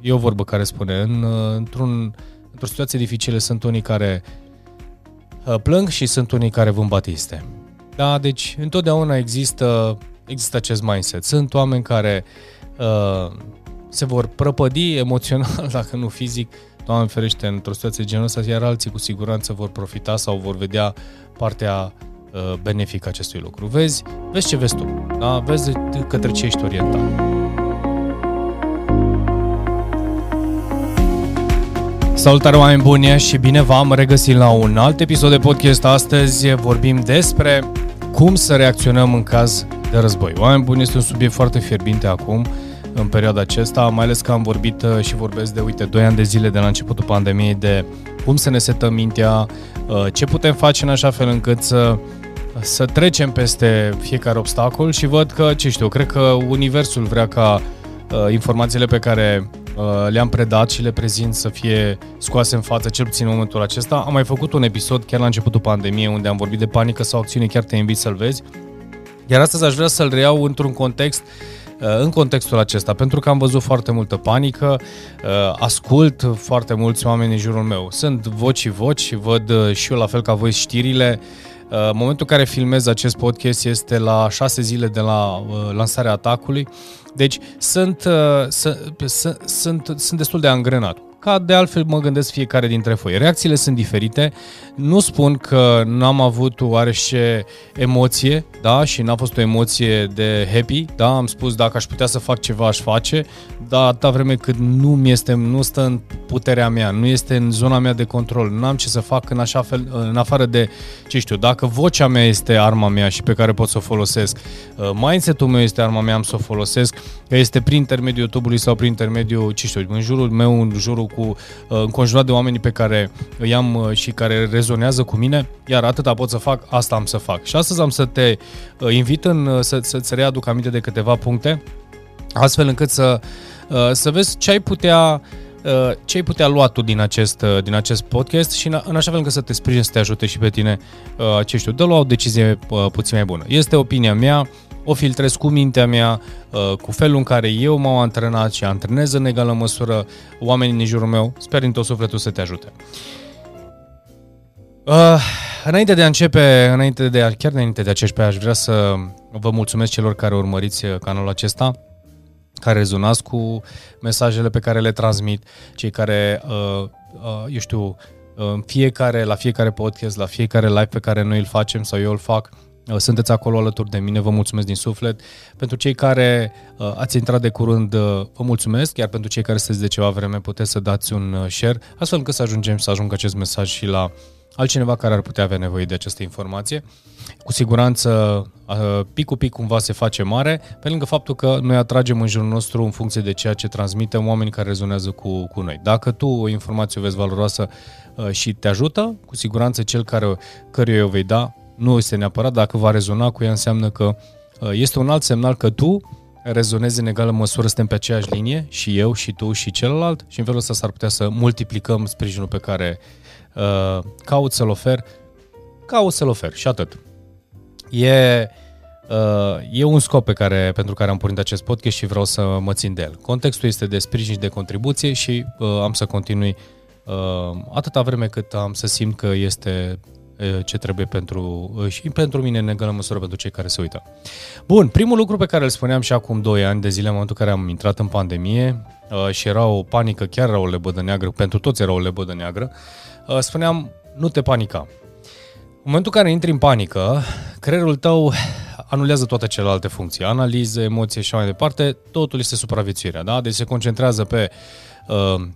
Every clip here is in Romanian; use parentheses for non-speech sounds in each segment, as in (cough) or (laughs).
e o vorbă care spune, în, într-un, într-o situație dificilă sunt unii care plâng și sunt unii care vând batiste. Da, deci întotdeauna există, există acest mindset. Sunt oameni care uh, se vor prăpădi emoțional, (laughs) dacă nu fizic, Doamne ferește, într-o situație genul ăsta, iar alții cu siguranță vor profita sau vor vedea partea uh, benefică acestui lucru. Vezi, vezi ce vezi tu, da? vezi către ce ești orientat. Salutare oameni buni și bine v-am regăsit la un alt episod de podcast. Astăzi vorbim despre cum să reacționăm în caz de război. Oameni buni, este un subiect foarte fierbinte acum în perioada aceasta, mai ales că am vorbit uh, și vorbesc de, uite, 2 ani de zile de la începutul pandemiei de cum să ne setăm mintea, uh, ce putem face în așa fel încât să să trecem peste fiecare obstacol și văd că, ce știu, cred că Universul vrea ca uh, informațiile pe care uh, le-am predat și le prezint să fie scoase în față, cel puțin în momentul acesta. Am mai făcut un episod chiar la începutul pandemiei unde am vorbit de panică sau acțiune, chiar te invit să-l vezi. Iar astăzi aș vrea să-l reiau într-un context uh, Uh, în contextul acesta, pentru că am văzut foarte multă panică, uh, ascult foarte mulți oameni în jurul meu. Sunt voci și voci, văd uh, și eu la fel ca voi știrile. Momentul în care filmez acest podcast este la șase zile de la lansarea atacului, deci sunt, sunt, sunt, sunt destul de angrenat ca de altfel mă gândesc fiecare dintre voi. Reacțiile sunt diferite, nu spun că n-am avut oarește emoție, da, și n-a fost o emoție de happy, da, am spus dacă aș putea să fac ceva, aș face, dar atâta vreme cât nu mi este, nu stă în puterea mea, nu este în zona mea de control, n-am ce să fac în așa fel, în afară de, ce știu, dacă vocea mea este arma mea și pe care pot să o folosesc, uh, mindset-ul meu este arma mea, am să o folosesc, este prin intermediul YouTube-ului sau prin intermediul, ce știu, în jurul meu, în jurul cu uh, înconjurat de oamenii pe care îi am uh, și care rezonează cu mine, iar atâta pot să fac, asta am să fac. Și astăzi am să te uh, invit în, să, să-ți readuc aminte de câteva puncte, astfel încât să, să vezi ce ai putea ce ai putea lua tu din acest, din acest podcast și în, în așa fel încât să te sprijin, să te ajute și pe tine, ce știu, de lua o decizie puțin mai bună. Este opinia mea, o filtrez cu mintea mea, uh, cu felul în care eu m-am antrenat și antrenez în egală măsură oamenii din jurul meu. Sper din tot sufletul să te ajute. Uh, înainte de a începe, înainte de, chiar înainte de acești aș vrea să vă mulțumesc celor care urmăriți uh, canalul acesta, care rezonați cu mesajele pe care le transmit, cei care, uh, uh, eu știu, uh, fiecare, la fiecare podcast, la fiecare live pe care noi îl facem sau eu îl fac, Uh, sunteți acolo alături de mine, vă mulțumesc din suflet. Pentru cei care uh, ați intrat de curând, uh, vă mulțumesc, iar pentru cei care sunteți de ceva vreme, puteți să dați un share, astfel încât să ajungem să ajungă acest mesaj și la altcineva care ar putea avea nevoie de această informație. Cu siguranță, pic cu pic cumva se face mare, pe lângă faptul că noi atragem în jurul nostru în funcție de ceea ce transmitem oameni care rezonează cu, cu noi. Dacă tu o informație o vezi valoroasă și te ajută, cu siguranță cel care, căruia o vei da nu este neapărat, dacă va rezona cu ea înseamnă că uh, este un alt semnal că tu rezonezi în egală măsură, suntem pe aceeași linie, și eu, și tu, și celălalt, și în felul ăsta s-ar putea să multiplicăm sprijinul pe care uh, caut să-l ofer, caut să-l ofer și atât. E, uh, e un scop pe care, pentru care am pornit acest podcast și vreau să mă țin de el. Contextul este de sprijin și de contribuție și uh, am să continui uh, atâta vreme cât am să simt că este ce trebuie pentru, și pentru mine în egală măsură pentru cei care se uită. Bun, primul lucru pe care îl spuneam și acum 2 ani de zile, în momentul în care am intrat în pandemie și era o panică, chiar era o lebădă neagră, pentru toți era o lebădă neagră, spuneam, nu te panica. În momentul în care intri în panică, creierul tău anulează toate celelalte funcții, analize, emoție și așa mai departe, totul este supraviețuirea, da? Deci se concentrează pe uh,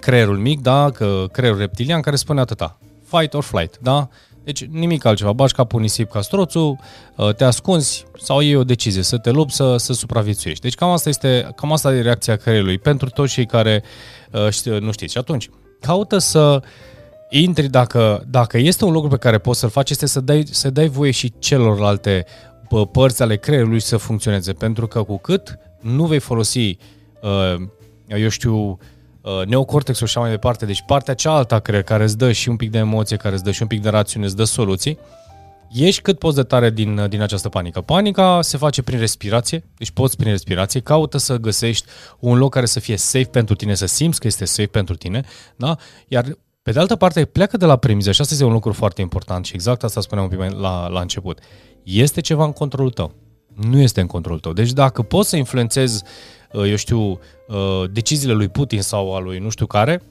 creierul mic, da? Că creierul reptilian care spune atâta fight or flight, da? Deci nimic altceva, bași capul nisip ca stroțul, uh, te ascunzi sau iei o decizie, să te lupți, să, să supraviețuiești. Deci cam asta este, cam asta e reacția creierului pentru toți cei care uh, nu știți. Și atunci, caută să intri, dacă, dacă este un lucru pe care poți să-l faci, este să dai, să dai voie și celorlalte părți ale creierului să funcționeze, pentru că cu cât nu vei folosi, uh, eu știu, Uh, neocortexul și așa mai departe, deci partea cealaltă a creier care îți dă și un pic de emoție, care îți dă și un pic de rațiune, îți dă soluții, ieși cât poți de tare din, din această panică. Panica se face prin respirație, deci poți prin respirație, caută să găsești un loc care să fie safe pentru tine, să simți că este safe pentru tine, da? Iar pe de altă parte, pleacă de la premiză și asta este un lucru foarte important și exact asta spuneam un pic la, la început. Este ceva în controlul tău. Nu este în controlul tău. Deci dacă poți să influențezi, uh, eu știu, uh, deciziile lui Putin sau a lui nu știu care,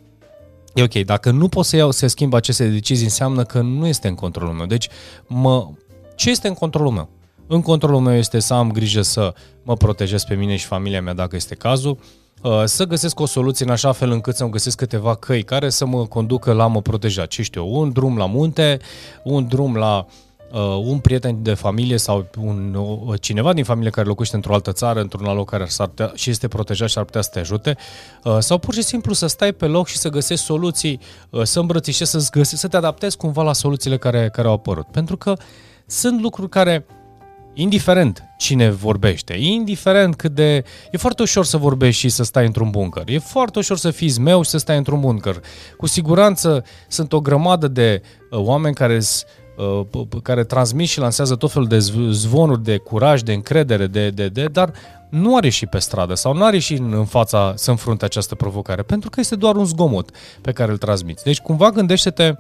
E ok, dacă nu pot să iau, să schimb aceste decizii, înseamnă că nu este în controlul meu. Deci, mă, ce este în controlul meu? În controlul meu este să am grijă să mă protejez pe mine și familia mea dacă este cazul, uh, să găsesc o soluție în așa fel încât să-mi găsesc câteva căi care să mă conducă la mă proteja. Ce știu un drum la munte, un drum la uh, un prieten de familie sau un, uh, cineva din familie care locuiește într-o altă țară, într-un alt loc care s-ar putea, și este protejat și ar putea să te ajute, uh, sau pur și simplu să stai pe loc și să găsești soluții, uh, să îmbrățișezi, să, găsești, să te adaptezi cumva la soluțiile care, care au apărut. Pentru că sunt lucruri care indiferent cine vorbește, indiferent cât de... E foarte ușor să vorbești și să stai într-un bunker. E foarte ușor să fii zmeu și să stai într-un bunker. Cu siguranță sunt o grămadă de uh, oameni care uh, care transmit și lansează tot felul de zvonuri de curaj, de încredere, de, de, de, dar nu are și pe stradă sau nu are și în fața să înfrunte această provocare, pentru că este doar un zgomot pe care îl transmiți. Deci cumva gândește-te uh,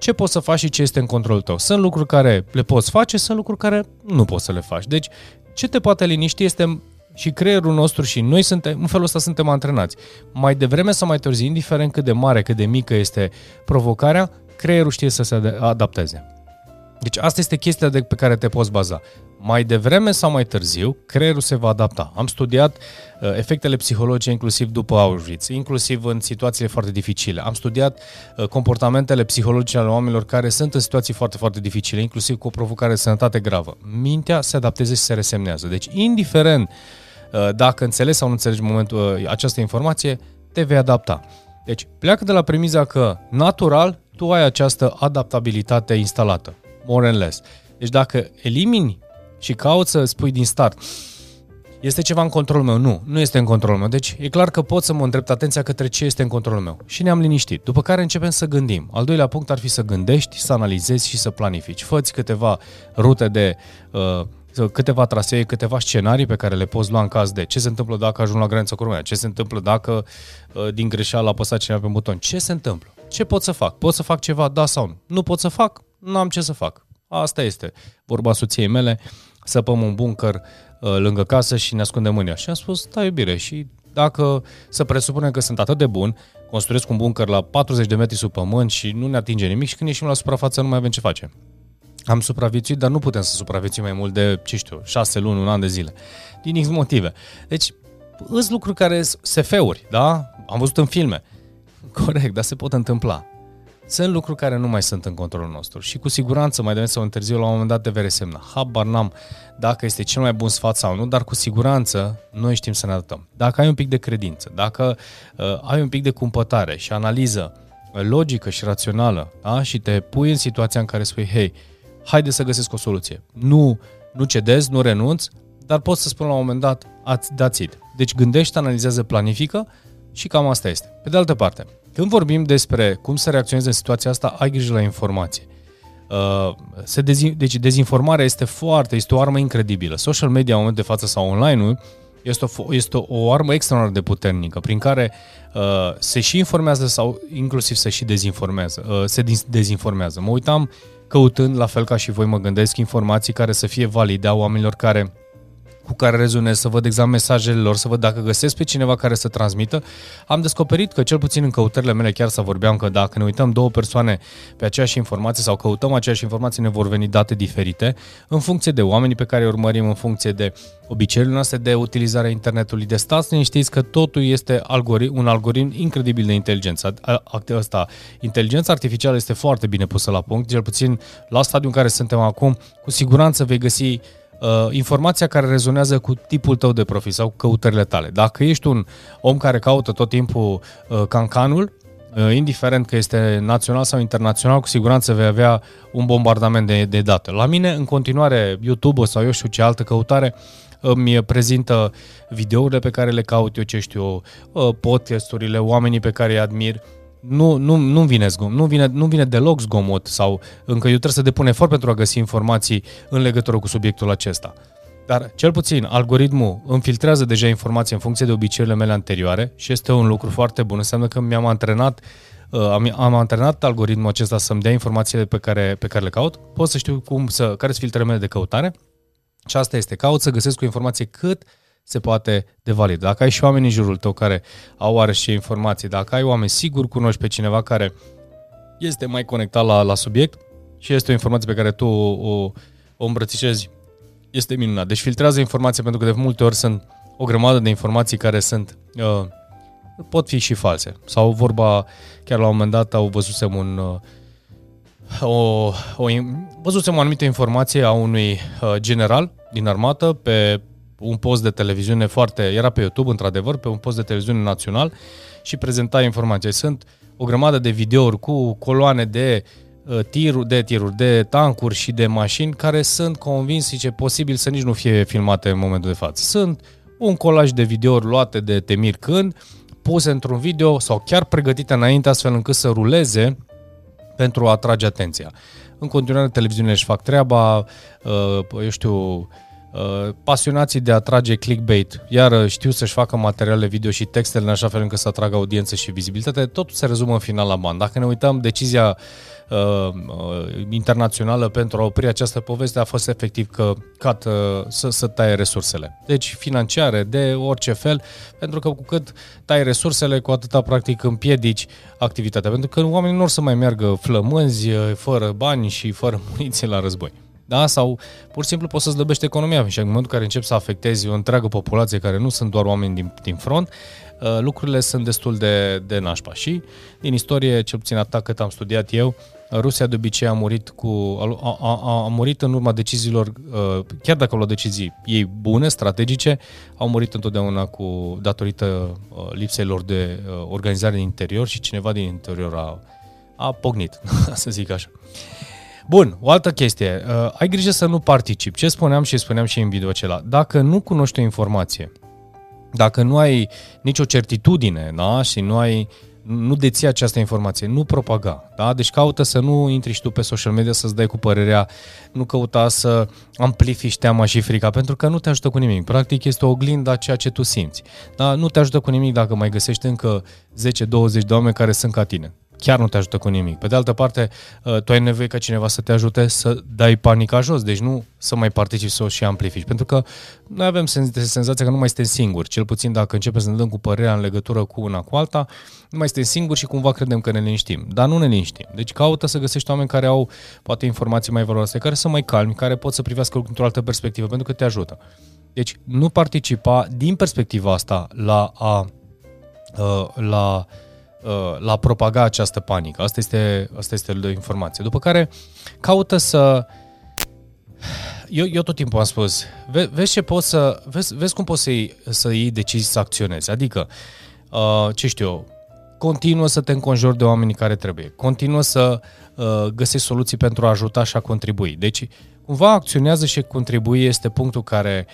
ce poți să faci și ce este în controlul tău. Sunt lucruri care le poți face, sunt lucruri care nu poți să le faci. Deci, ce te poate liniști este și creierul nostru și noi suntem, în felul ăsta suntem antrenați. Mai devreme sau mai târziu, indiferent cât de mare, cât de mică este provocarea, creierul știe să se adapteze. Deci asta este chestia de pe care te poți baza. Mai devreme sau mai târziu, creierul se va adapta. Am studiat uh, efectele psihologice inclusiv după Auschwitz, inclusiv în situațiile foarte dificile. Am studiat uh, comportamentele psihologice ale oamenilor care sunt în situații foarte, foarte dificile, inclusiv cu o provocare de sănătate gravă. Mintea se adaptează și se resemnează. Deci, indiferent uh, dacă înțelegi sau nu înțelegi momentul, uh, această informație, te vei adapta. Deci, pleacă de la premiza că, natural, tu ai această adaptabilitate instalată more and less. Deci dacă elimini și cauți să spui din start, este ceva în controlul meu? Nu, nu este în controlul meu. Deci e clar că pot să mă îndrept atenția către ce este în controlul meu. Și ne-am liniștit. După care începem să gândim. Al doilea punct ar fi să gândești, să analizezi și să planifici. Făți câteva rute de uh, câteva trasee, câteva scenarii pe care le poți lua în caz de ce se întâmplă dacă ajung la granița cu România, ce se întâmplă dacă uh, din greșeală apăsat cineva pe buton, ce se întâmplă, ce pot să fac, pot să fac ceva, da sau nu, nu pot să fac, nu am ce să fac. Asta este. Vorba soției mele, săpăm un bunker uh, lângă casă și ne ascundem în ea. Și am spus, da, iubire, și dacă să presupunem că sunt atât de bun, construiesc un bunker la 40 de metri sub pământ și nu ne atinge nimic și când ieșim la suprafață nu mai avem ce face. Am supraviețuit, dar nu putem să supraviețuim mai mult de, ce știu, șase luni, un an de zile. Din X motive. Deci, sunt lucruri care sunt SF-uri, da? Am văzut în filme. Corect, dar se pot întâmpla. Sunt lucruri care nu mai sunt în controlul nostru și cu siguranță mai devreme sau în târziu la un moment dat te vei resemna. Habar n-am dacă este cel mai bun sfat sau nu, dar cu siguranță noi știm să ne adaptăm. Dacă ai un pic de credință, dacă uh, ai un pic de cumpătare și analiză uh, logică și rațională da? și te pui în situația în care spui, hei, haide să găsesc o soluție. Nu, nu cedezi, nu renunți, dar poți să spun la un moment dat, dați it. Deci gândește, analizează, planifică și cam asta este. Pe de altă parte, când vorbim despre cum să reacționezi în situația asta, ai grijă la informație. Uh, se dezi- deci dezinformarea este foarte, este o armă incredibilă. Social media în momentul de față sau online-ul este o, este o armă extraordinar de puternică prin care uh, se și informează sau inclusiv se și dezinformează, uh, se dezinformează. Mă uitam căutând, la fel ca și voi mă gândesc, informații care să fie valide a oamenilor care cu care rezonez, să văd exact mesajele lor, să văd dacă găsesc pe cineva care să transmită, am descoperit că cel puțin în căutările mele chiar să vorbeam că dacă ne uităm două persoane pe aceeași informație sau căutăm aceeași informație, ne vor veni date diferite în funcție de oamenii pe care îi urmărim, în funcție de obiceiurile noastre de utilizare a internetului. De stați ne știți că totul este algoritm, un algoritm incredibil de inteligență. Asta, inteligența artificială este foarte bine pusă la punct, cel puțin la stadiul în care suntem acum, cu siguranță vei găsi uh, informația care rezonează cu tipul tău de profil sau cu căutările tale. Dacă ești un om care caută tot timpul uh, cancanul, uh, indiferent că este național sau internațional, cu siguranță vei avea un bombardament de, de date. La mine, în continuare, YouTube sau eu știu ce altă căutare, îmi prezintă videourile pe care le caut eu, ce știu, uh, podcasturile, oamenii pe care îi admir, nu, nu, nu, vine zgom, nu, vine, nu vine deloc zgomot sau încă eu trebuie să depun efort pentru a găsi informații în legătură cu subiectul acesta. Dar, cel puțin, algoritmul îmi filtrează deja informații în funcție de obiceiurile mele anterioare și este un lucru foarte bun. Înseamnă că mi-am antrenat uh, am, am antrenat algoritmul acesta să-mi dea informațiile pe care, pe care le caut, pot să știu cum să, care sunt filtrele mele de căutare și asta este, caut să găsesc o informație cât se poate de valid. Dacă ai și oameni în jurul tău care au oarește informații, dacă ai oameni, sigur cunoști pe cineva care este mai conectat la, la subiect și este o informație pe care tu o, o, o îmbrățișezi, este minunat. Deci filtrează informația pentru că de multe ori sunt o grămadă de informații care sunt uh, pot fi și false. Sau vorba, chiar la un moment dat au văzusem un uh, o, o, văzusem o anumită informație a unui uh, general din armată pe un post de televiziune foarte, era pe YouTube într-adevăr, pe un post de televiziune național și prezenta informații. Sunt o grămadă de videouri cu coloane de uh, tiruri, de tiruri, de tancuri și de mașini care sunt convins și ce posibil să nici nu fie filmate în momentul de față. Sunt un colaj de videouri luate de Temir Când, puse într-un video sau chiar pregătite înainte astfel încât să ruleze pentru a atrage atenția. În continuare, televiziunile își fac treaba, uh, eu știu, Uh, pasionații de a trage clickbait, iar uh, știu să-și facă materiale video și textele în așa fel încât să atragă audiență și vizibilitate, totul se rezumă în final la bani. Dacă ne uităm, decizia uh, uh, internațională pentru a opri această poveste a fost efectiv că cat, uh, să, să taie resursele. Deci financiare, de orice fel, pentru că cu cât tai resursele, cu atâta practic împiedici activitatea. Pentru că oamenii nu or să mai meargă flămânzi, fără bani și fără (laughs) muniție la război da? sau pur și simplu poți să slăbești economia și în momentul în care începi să afectezi o întreagă populație care nu sunt doar oameni din, din front, uh, lucrurile sunt destul de, de nașpa. Și din istorie, cel puțin atât cât am studiat eu, Rusia de obicei a murit, cu, a, a, a murit în urma deciziilor, uh, chiar dacă au luat decizii ei bune, strategice, au murit întotdeauna cu datorită uh, lipsei lor de organizare din interior și cineva din interior a, a pognit, (laughs) să zic așa. Bun, o altă chestie. Uh, ai grijă să nu participi. Ce spuneam și spuneam și în video acela. Dacă nu cunoști o informație, dacă nu ai nicio certitudine da? și nu ai nu deții această informație, nu propaga. Da? Deci caută să nu intri și tu pe social media să-ți dai cu părerea, nu căuta să amplifici teama și frica, pentru că nu te ajută cu nimic. Practic este o oglindă a ceea ce tu simți. Da? Nu te ajută cu nimic dacă mai găsești încă 10-20 de oameni care sunt ca tine chiar nu te ajută cu nimic. Pe de altă parte, uh, tu ai nevoie ca cineva să te ajute să dai panica jos, deci nu să mai participi să o și amplifici. Pentru că noi avem senzația că nu mai suntem singuri, cel puțin dacă începem să ne dăm cu părerea în legătură cu una cu alta, nu mai suntem singuri și cumva credem că ne liniștim. Dar nu ne liniștim. Deci caută să găsești oameni care au poate informații mai valoroase, care sunt mai calmi, care pot să privească într-o altă perspectivă, pentru că te ajută. Deci nu participa din perspectiva asta la a uh, la Uh, la propaga această panică. Asta este, asta este de informație. După care caută să... Eu, eu tot timpul am spus, ve, vezi ce poți să... Vezi, vezi cum poți să iei, să iei decizii să acționezi. Adică, uh, ce știu eu, continuă să te înconjori de oamenii care trebuie. Continuă să uh, găsești soluții pentru a ajuta și a contribui. Deci, cumva acționează și contribui este punctul care,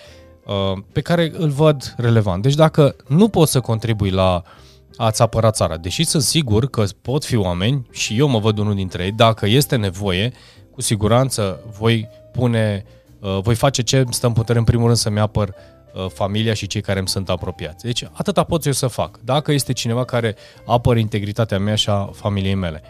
uh, pe care îl văd relevant. Deci dacă nu poți să contribui la uh, ați apăra țara. Deși sunt sigur că pot fi oameni, și eu mă văd unul dintre ei, dacă este nevoie, cu siguranță voi pune, uh, voi face ce stă în putere în primul rând să-mi apăr uh, familia și cei care îmi sunt apropiați. Deci atâta pot eu să fac. Dacă este cineva care apără integritatea mea și a familiei mele.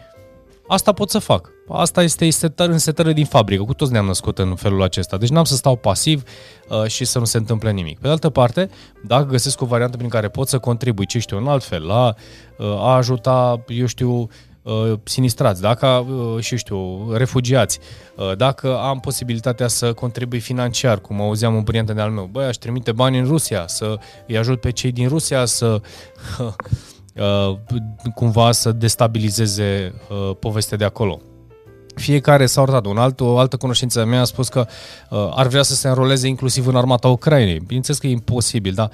Asta pot să fac. Asta este setări în setări din fabrică. Cu toți ne-am născut în felul acesta. Deci n-am să stau pasiv uh, și să nu se întâmple nimic. Pe de altă parte, dacă găsesc o variantă prin care pot să contribui, ce știu, în alt fel, la uh, a ajuta, eu știu, uh, sinistrați, dacă, uh, și știu, refugiați, uh, dacă am posibilitatea să contribui financiar, cum auzeam un prieten de-al meu, băi, aș trimite bani în Rusia, să îi ajut pe cei din Rusia să Uh, (laughs) cumva să destabilizeze uh, povestea de acolo. Fiecare s-a urtat. Un alt, o altă cunoștință mea a spus că uh, ar vrea să se înroleze inclusiv în armata Ucrainei. Bineînțeles că e imposibil, da?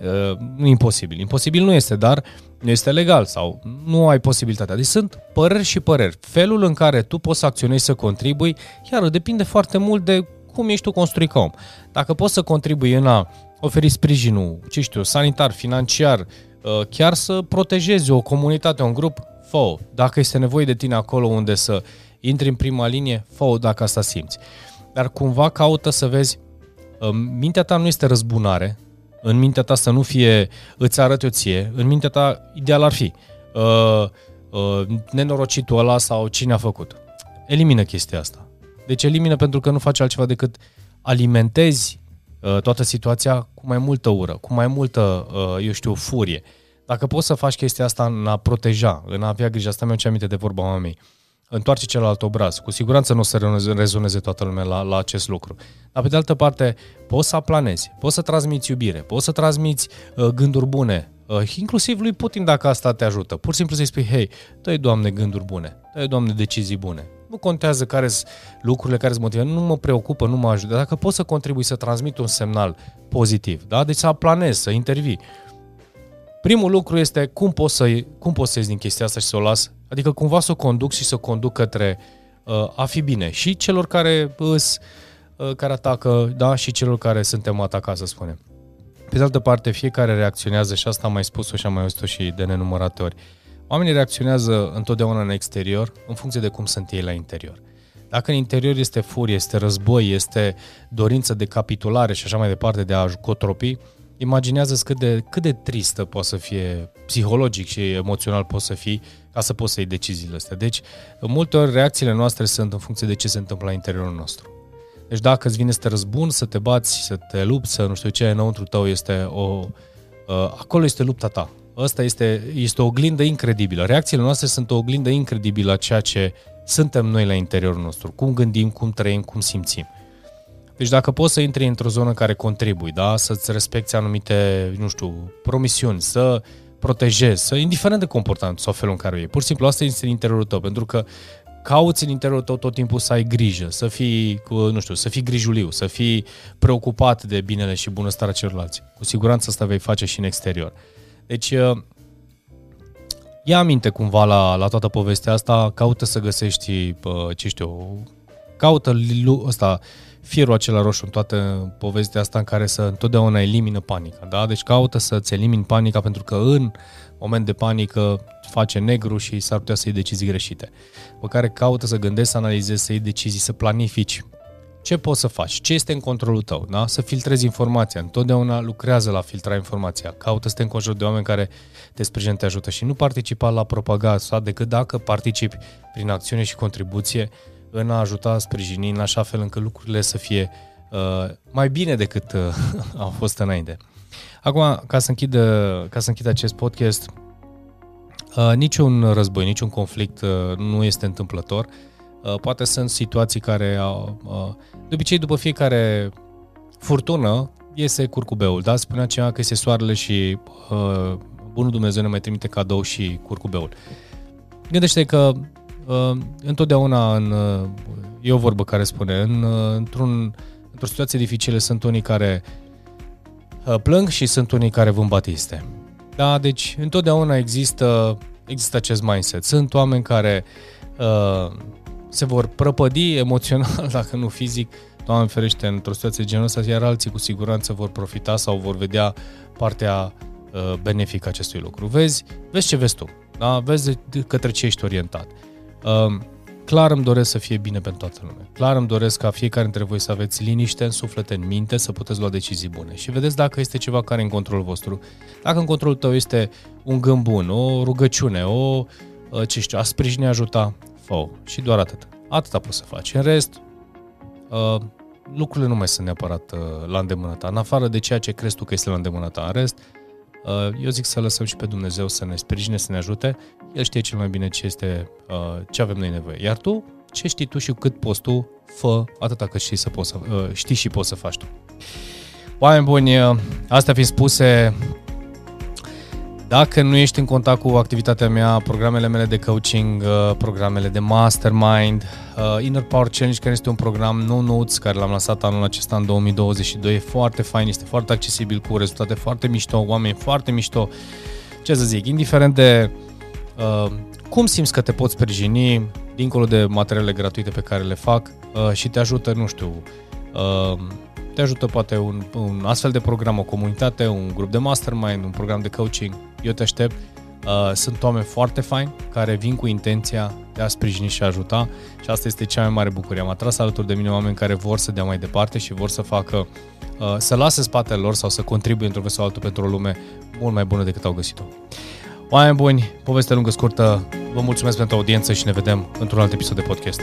Uh, nu e imposibil. Imposibil nu este, dar nu este legal sau nu ai posibilitatea. Deci sunt păreri și păreri. Felul în care tu poți să acționezi, să contribui, iar depinde foarte mult de cum ești tu construit ca om. Dacă poți să contribui în a oferi sprijinul, ce știu, sanitar, financiar, Uh, chiar să protejezi o comunitate, un grup, fă Dacă este nevoie de tine acolo unde să intri în prima linie, fă dacă asta simți. Dar cumva caută să vezi, uh, mintea ta nu este răzbunare, în mintea ta să nu fie îți arăt eu ție, în mintea ta ideal ar fi uh, uh, nenorocitul ăla sau cine a făcut. Elimină chestia asta. Deci elimină pentru că nu faci altceva decât alimentezi uh, toată situația cu mai multă ură, cu mai multă, uh, eu știu, furie. Dacă poți să faci chestia asta în a proteja, în a avea grijă, asta mi-o aminte de vorba mamei, întoarce celălalt obraz. Cu siguranță nu o să rezoneze toată lumea la, la acest lucru. Dar pe de altă parte, poți să aplanezi, poți să transmiți iubire, poți să transmiți uh, gânduri bune, uh, inclusiv lui Putin dacă asta te ajută. Pur și simplu să-i spui, hei, dă Doamne, gânduri bune, dă Doamne, decizii bune. Nu contează care sunt lucrurile care îți motivează, nu mă preocupă, nu mă ajută. Dacă poți să contribui să transmit un semnal pozitiv, da? deci să aplanezi, să intervii. Primul lucru este cum poți să, cum poți să ies din chestia asta și să o las, adică cumva să o conduc și să o conduc către uh, a fi bine și celor care îs, uh, care atacă, da, și celor care suntem atacați, să spunem. Pe de altă parte, fiecare reacționează și asta am mai spus-o și am mai auzit-o și de nenumărate ori. Oamenii reacționează întotdeauna în exterior în funcție de cum sunt ei la interior. Dacă în interior este furie, este război, este dorință de capitulare și așa mai departe, de a cotropi, imaginează cât de, cât de tristă poate să fie, psihologic și emoțional poți să fii, ca să poți să iei deciziile astea. Deci, în multe ori, reacțiile noastre sunt în funcție de ce se întâmplă la interiorul nostru. Deci dacă îți vine să te răzbun, să te bați, să te lupți, să nu știu ce, înăuntru tău este o... Uh, acolo este lupta ta. Asta este, este o oglindă incredibilă. Reacțiile noastre sunt o oglindă incredibilă a ceea ce suntem noi la interiorul nostru. Cum gândim, cum trăim, cum simțim. Deci dacă poți să intri într-o zonă care contribui, da? să-ți respecti anumite, nu știu, promisiuni, să protejezi, să, indiferent de comportament sau felul în care e. Pur și simplu asta este în interiorul tău, pentru că cauți în interiorul tău tot timpul să ai grijă, să fii, nu știu, să fii grijuliu, să fii preocupat de binele și bunăstarea celorlalți. Cu siguranță asta vei face și în exterior. Deci, uh, ia aminte cumva la, la toată povestea asta, caută să găsești, ce știu, caută ăsta, fierul acela roșu în toată povestea asta în care să întotdeauna elimină panica. Da? Deci caută să-ți elimini panica pentru că în moment de panică face negru și s-ar putea să iei decizii greșite. Pe care caută să gândești, să analizezi, să iei decizii, să planifici. Ce poți să faci? Ce este în controlul tău? Da? Să filtrezi informația. Întotdeauna lucrează la filtra informația. Caută să te înconjuri de oameni care te sprijină, te ajută și nu participa la propaganda decât dacă participi prin acțiune și contribuție în a ajuta, sprijini în așa fel încât lucrurile să fie uh, mai bine decât uh, (laughs) au fost înainte. Acum, ca să închid, uh, ca să închid acest podcast, uh, niciun război, niciun conflict uh, nu este întâmplător. Uh, poate sunt situații care au... Uh, de obicei, după fiecare furtună, iese curcubeul, da? Spunea cineva că este soarele și uh, Bunul Dumnezeu ne mai trimite cadou și curcubeul. Gândește că uh, întotdeauna în, uh, e o vorbă care spune, în, uh, într-un, într-o situație dificilă sunt unii care uh, plâng și sunt unii care vând batiste. Da, deci întotdeauna există, există acest mindset. Sunt oameni care uh, se vor prăpădi emoțional, (laughs) dacă nu fizic, Doamne ferește, într-o situație de genul ăsta, iar alții cu siguranță vor profita sau vor vedea partea uh, benefică acestui lucru. Vezi, vezi ce vezi tu, da? vezi către ce ești orientat. Uh, clar îmi doresc să fie bine pentru toată lumea. Clar îmi doresc ca fiecare dintre voi să aveți liniște în suflet, în minte, să puteți lua decizii bune. Și vedeți dacă este ceva care e în controlul vostru. Dacă în controlul tău este un gând bun, o rugăciune, o, uh, ce știu, a sprijini, ajuta, fă Și doar atât. Atâta poți să faci. În rest, uh, lucrurile nu mai sunt neapărat uh, la îndemână ta. În afară de ceea ce crezi tu că este la îndemână ta. În rest, uh, eu zic să lăsăm și pe Dumnezeu să ne sprijine, să ne ajute. El știe cel mai bine ce este, uh, ce avem noi nevoie. Iar tu, ce știi tu și cât poți tu, fă atâta cât știi, să poți să, uh, știi și poți să faci tu. Oameni buni, uh, astea fiind spuse, dacă nu ești în contact cu activitatea mea, programele mele de coaching, uh, programele de mastermind, uh, Inner Power Challenge, care este un program no notes, care l-am lansat anul acesta în 2022, e foarte fain, este foarte accesibil, cu rezultate foarte mișto, oameni foarte mișto, ce să zic, indiferent de uh, cum simți că te poți sprijini, dincolo de materiale gratuite pe care le fac uh, și te ajută, nu știu, uh, te ajută poate un, un astfel de program, o comunitate, un grup de mastermind, un program de coaching. Eu te aștept. Uh, sunt oameni foarte faini care vin cu intenția de a sprijini și a ajuta și asta este cea mai mare bucurie. Am atras alături de mine oameni care vor să dea mai departe și vor să facă, uh, să lase spatele lor sau să contribuie într-un fel sau altul pentru o lume mult mai bună decât au găsit-o. Oameni buni, poveste lungă scurtă, vă mulțumesc pentru audiență și ne vedem într-un alt episod de podcast.